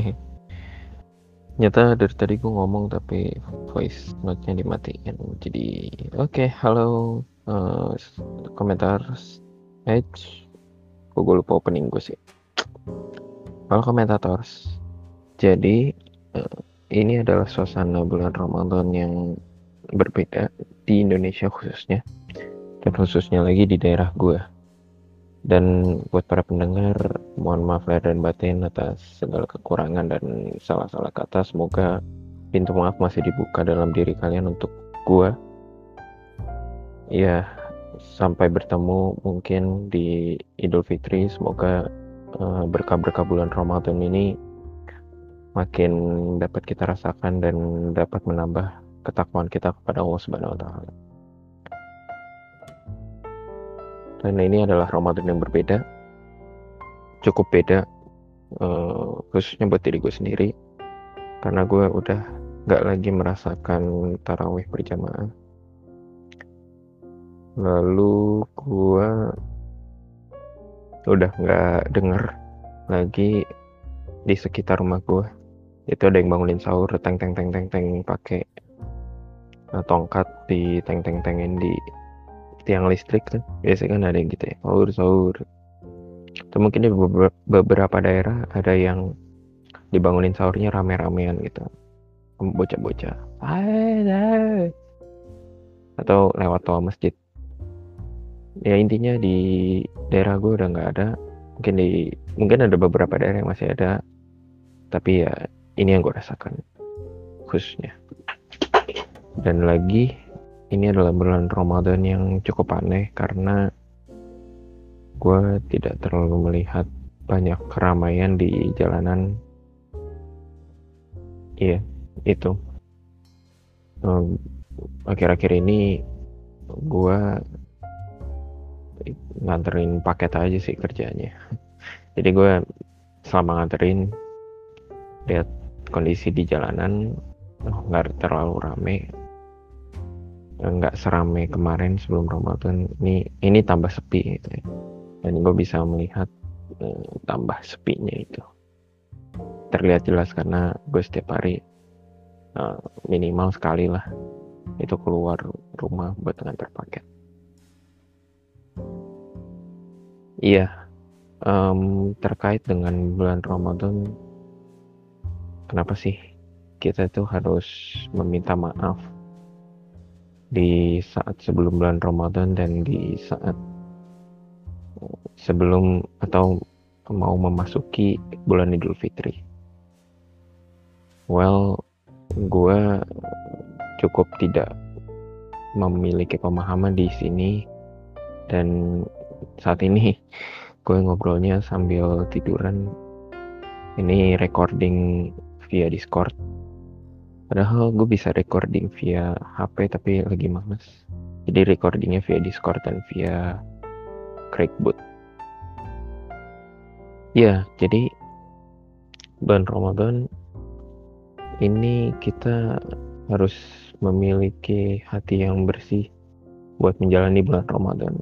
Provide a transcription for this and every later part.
Nyata dari tadi gue ngomong tapi voice note-nya dimatiin. Jadi, oke, okay, halo uh, komentar Edge. Gue lupa opening gue sih. Halo komentators. Jadi, uh, ini adalah suasana bulan Ramadan yang berbeda di Indonesia khususnya. Dan khususnya lagi di daerah gue dan buat para pendengar, mohon maaf lahir dan batin atas segala kekurangan dan salah-salah kata. Semoga pintu maaf masih dibuka dalam diri kalian untuk gua. Ya, sampai bertemu mungkin di Idul Fitri. Semoga uh, berkah-berkah bulan Ramadan ini makin dapat kita rasakan dan dapat menambah ketakwaan kita kepada Allah Subhanahu wa taala. Karena ini adalah Ramadan yang berbeda. Cukup beda uh, khususnya buat diri gue sendiri. Karena gue udah gak lagi merasakan tarawih berjamaah. Lalu gue udah gak denger lagi di sekitar rumah gue. Itu ada yang bangunin sahur teng teng teng teng teng pakai uh, tongkat di teng teng tengin di tiang listrik kan biasanya kan ada yang gitu ya sahur sahur atau mungkin di beberapa daerah ada yang dibangunin sahurnya rame-ramean gitu. Bocah-bocah atau lewat toa masjid. Ya intinya di daerah gue udah nggak ada. Mungkin di mungkin ada beberapa daerah yang masih ada. Tapi ya ini yang gue rasakan khususnya. Dan lagi ini adalah bulan Ramadan yang cukup aneh karena gue tidak terlalu melihat banyak keramaian di jalanan. Iya, itu. Akhir-akhir ini gue nganterin paket aja sih kerjanya. Jadi gue selama nganterin lihat kondisi di jalanan nggak terlalu rame nggak serame kemarin sebelum Ramadan ini ini tambah sepi gitu ya. dan gue bisa melihat uh, tambah sepinya itu terlihat jelas karena gue setiap hari uh, minimal sekali lah itu keluar rumah buat ngantar paket iya um, terkait dengan bulan Ramadan kenapa sih kita tuh harus meminta maaf di saat sebelum bulan Ramadan dan di saat sebelum atau mau memasuki bulan Idul Fitri. Well, gue cukup tidak memiliki pemahaman di sini dan saat ini gue ngobrolnya sambil tiduran. Ini recording via Discord Padahal gue bisa recording via HP tapi lagi males. Jadi recordingnya via Discord dan via Craigboot. Ya, jadi bulan Ramadan ini kita harus memiliki hati yang bersih buat menjalani bulan Ramadan.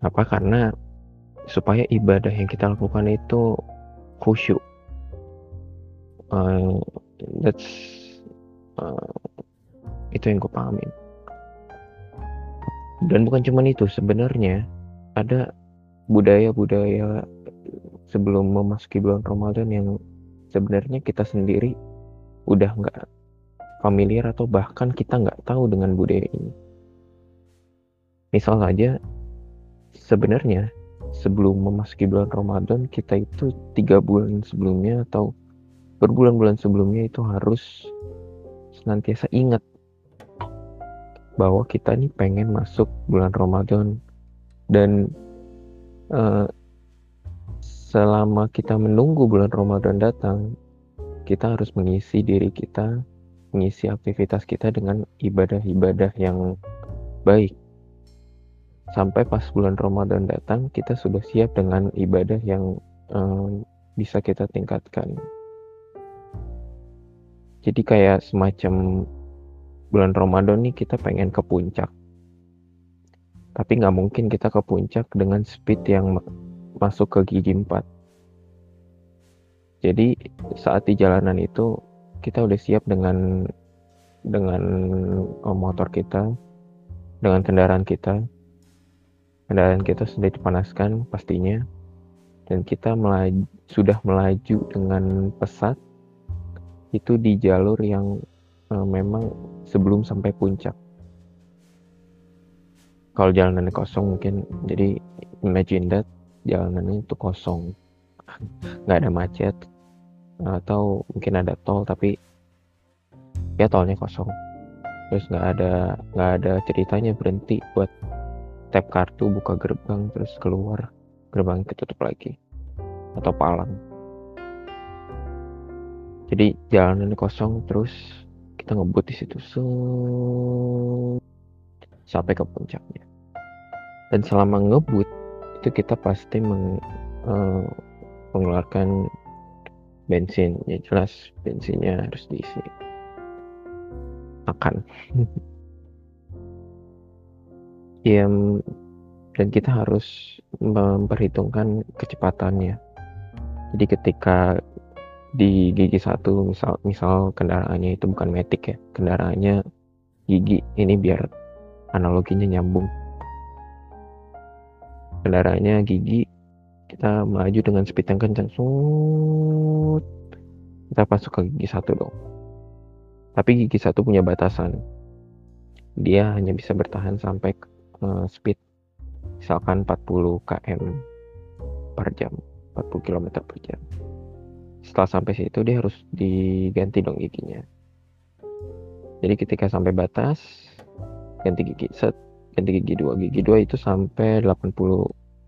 Apa? Karena supaya ibadah yang kita lakukan itu khusyuk. Uh, that's uh, itu yang gue pahamin dan bukan cuma itu sebenarnya ada budaya-budaya sebelum memasuki bulan Ramadan yang sebenarnya kita sendiri udah nggak familiar atau bahkan kita nggak tahu dengan budaya ini. Misal saja, sebenarnya sebelum memasuki bulan Ramadan kita itu tiga bulan sebelumnya atau berbulan-bulan sebelumnya itu harus senantiasa ingat bahwa kita nih pengen masuk bulan Ramadan. Dan uh, selama kita menunggu bulan Ramadan datang kita harus mengisi diri kita mengisi aktivitas kita dengan ibadah-ibadah yang baik. Sampai pas bulan Ramadan datang kita sudah siap dengan ibadah yang uh, bisa kita tingkatkan jadi kayak semacam bulan Ramadan nih kita pengen ke puncak. Tapi nggak mungkin kita ke puncak dengan speed yang masuk ke gigi 4. jadi saat di jalanan itu kita udah siap dengan dengan oh, motor kita dengan kendaraan kita kendaraan kita sudah dipanaskan pastinya dan kita melaju, sudah melaju dengan pesat itu di jalur yang uh, memang sebelum sampai puncak. Kalau jalanannya kosong mungkin jadi imagine that jalanannya itu kosong. Nggak ada macet atau mungkin ada tol tapi ya tolnya kosong. Terus nggak ada nggak ada ceritanya berhenti buat tap kartu buka gerbang terus keluar. Gerbang ketutup lagi atau palang jadi jalanan kosong terus kita ngebut di situ. So sampai ke puncaknya. Dan selama ngebut itu kita pasti meng, uh, mengeluarkan bensin. Ya jelas bensinnya harus diisi. Akan ya dan kita harus memperhitungkan kecepatannya. Jadi ketika di gigi satu misal misal kendaraannya itu bukan metik ya kendaraannya gigi ini biar analoginya nyambung. Kendaraannya gigi kita melaju dengan speed yang kencang Sut. kita masuk ke gigi satu dong. Tapi gigi satu punya batasan. Dia hanya bisa bertahan sampai uh, speed misalkan 40 km per jam. 40 km per jam setelah sampai situ dia harus diganti dong giginya. Jadi ketika sampai batas ganti gigi set ganti gigi dua. Gigi dua itu sampai 80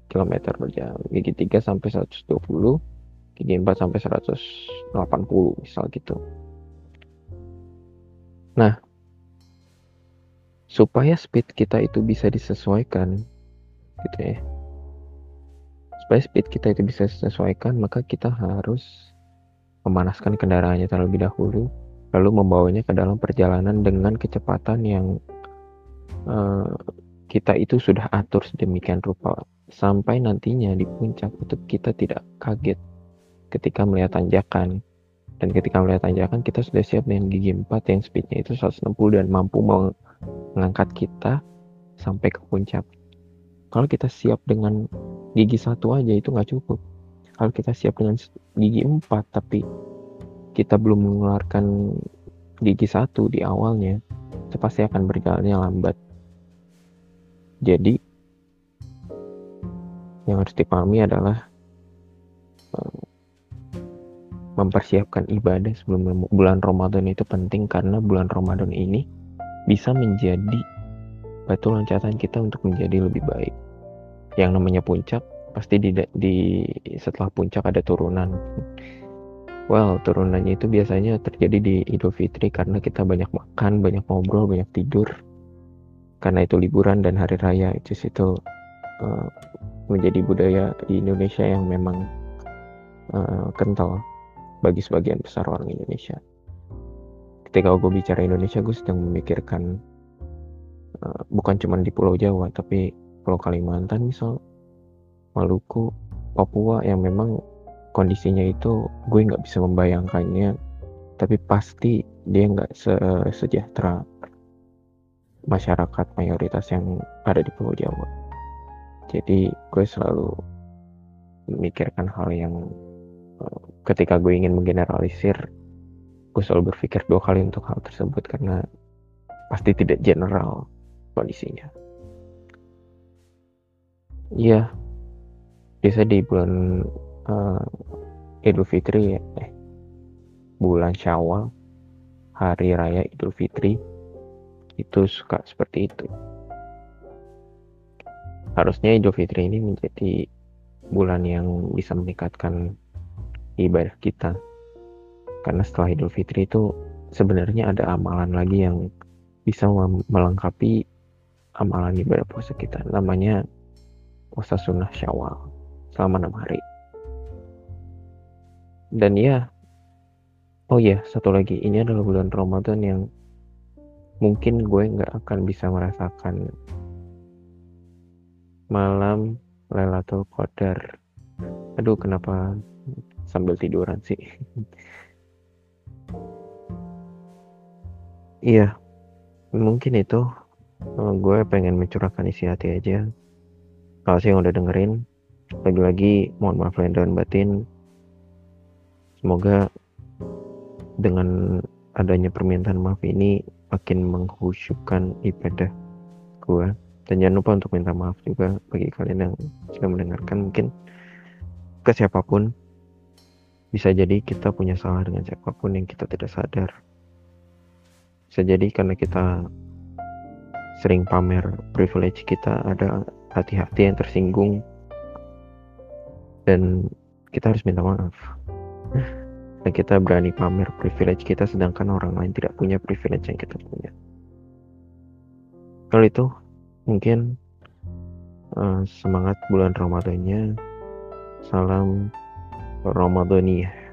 km per jam. Gigi 3 sampai 120 gigi 4 sampai 180 misal gitu. Nah supaya speed kita itu bisa disesuaikan gitu ya. Supaya speed kita itu bisa disesuaikan maka kita harus memanaskan kendaraannya terlebih dahulu lalu membawanya ke dalam perjalanan dengan kecepatan yang uh, kita itu sudah atur sedemikian rupa. Sampai nantinya di puncak itu kita tidak kaget ketika melihat tanjakan. Dan ketika melihat tanjakan kita sudah siap dengan gigi 4 yang speednya itu 160 dan mampu mengangkat kita sampai ke puncak. Kalau kita siap dengan gigi satu aja itu nggak cukup kalau kita siap dengan gigi 4 tapi kita belum mengeluarkan gigi satu di awalnya itu pasti akan berjalannya lambat jadi yang harus dipahami adalah uh, mempersiapkan ibadah sebelum bulan Ramadan itu penting karena bulan Ramadan ini bisa menjadi batu loncatan kita untuk menjadi lebih baik. Yang namanya puncak pasti di, di setelah puncak ada turunan. Well, turunannya itu biasanya terjadi di Idul Fitri karena kita banyak makan, banyak ngobrol, banyak tidur karena itu liburan dan hari raya itu situ uh, menjadi budaya di Indonesia yang memang uh, kental bagi sebagian besar orang Indonesia. Ketika gue bicara Indonesia, gue sedang memikirkan uh, bukan cuma di Pulau Jawa, tapi Pulau Kalimantan misal, Maluku, Papua yang memang kondisinya itu gue nggak bisa membayangkannya, tapi pasti dia nggak sejahtera masyarakat mayoritas yang ada di Pulau Jawa. Jadi gue selalu memikirkan hal yang uh, ketika gue ingin menggeneralisir, gue selalu berpikir dua kali untuk hal tersebut karena pasti tidak general kondisinya. Iya, biasa di bulan uh, Idul Fitri ya, eh, bulan Syawal, hari raya Idul Fitri, itu suka seperti itu. Harusnya Idul Fitri ini menjadi bulan yang bisa meningkatkan ibadah kita. Karena setelah Idul Fitri itu sebenarnya ada amalan lagi yang bisa melengkapi amalan ibadah puasa kita. Namanya puasa sunnah syawal selama enam hari. Dan ya, oh ya satu lagi ini adalah bulan Ramadan yang mungkin gue nggak akan bisa merasakan malam Lailatul Qadar. Aduh, kenapa sambil tiduran sih. Iya, mungkin itu uh, gue pengen mencurahkan isi hati aja. Makasih yang udah dengerin. Lagi-lagi mohon maaf lahir dan batin. Semoga dengan adanya permintaan maaf ini makin menghusyukkan ibadah gue. Dan jangan lupa untuk minta maaf juga bagi kalian yang sudah mendengarkan mungkin ke siapa pun. Bisa jadi kita punya salah dengan siapa pun yang kita tidak sadar. Bisa jadi karena kita sering pamer privilege kita ada hati-hati yang tersinggung dan kita harus minta maaf. Dan kita berani pamer privilege kita sedangkan orang lain tidak punya privilege yang kita punya. Kalau itu mungkin uh, semangat bulan Ramadannya. Salam Ramadhaniyah